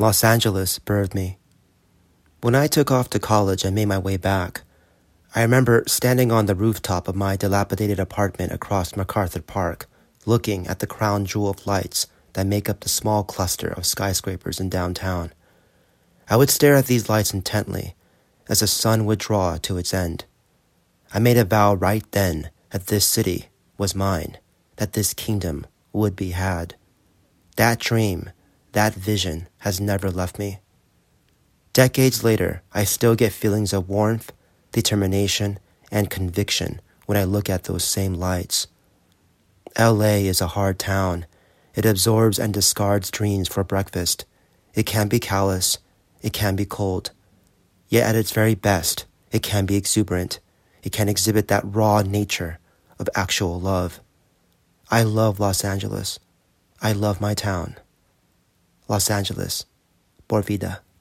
Los Angeles birthed me. When I took off to college and made my way back, I remember standing on the rooftop of my dilapidated apartment across MacArthur Park, looking at the crown jewel of lights that make up the small cluster of skyscrapers in downtown. I would stare at these lights intently as the sun would draw to its end. I made a vow right then that this city was mine, that this kingdom would be had. That dream, that vision has never left me. Decades later, I still get feelings of warmth, determination, and conviction when I look at those same lights. LA is a hard town. It absorbs and discards dreams for breakfast. It can be callous. It can be cold. Yet at its very best, it can be exuberant. It can exhibit that raw nature of actual love. I love Los Angeles. I love my town. Los Angeles, por vida.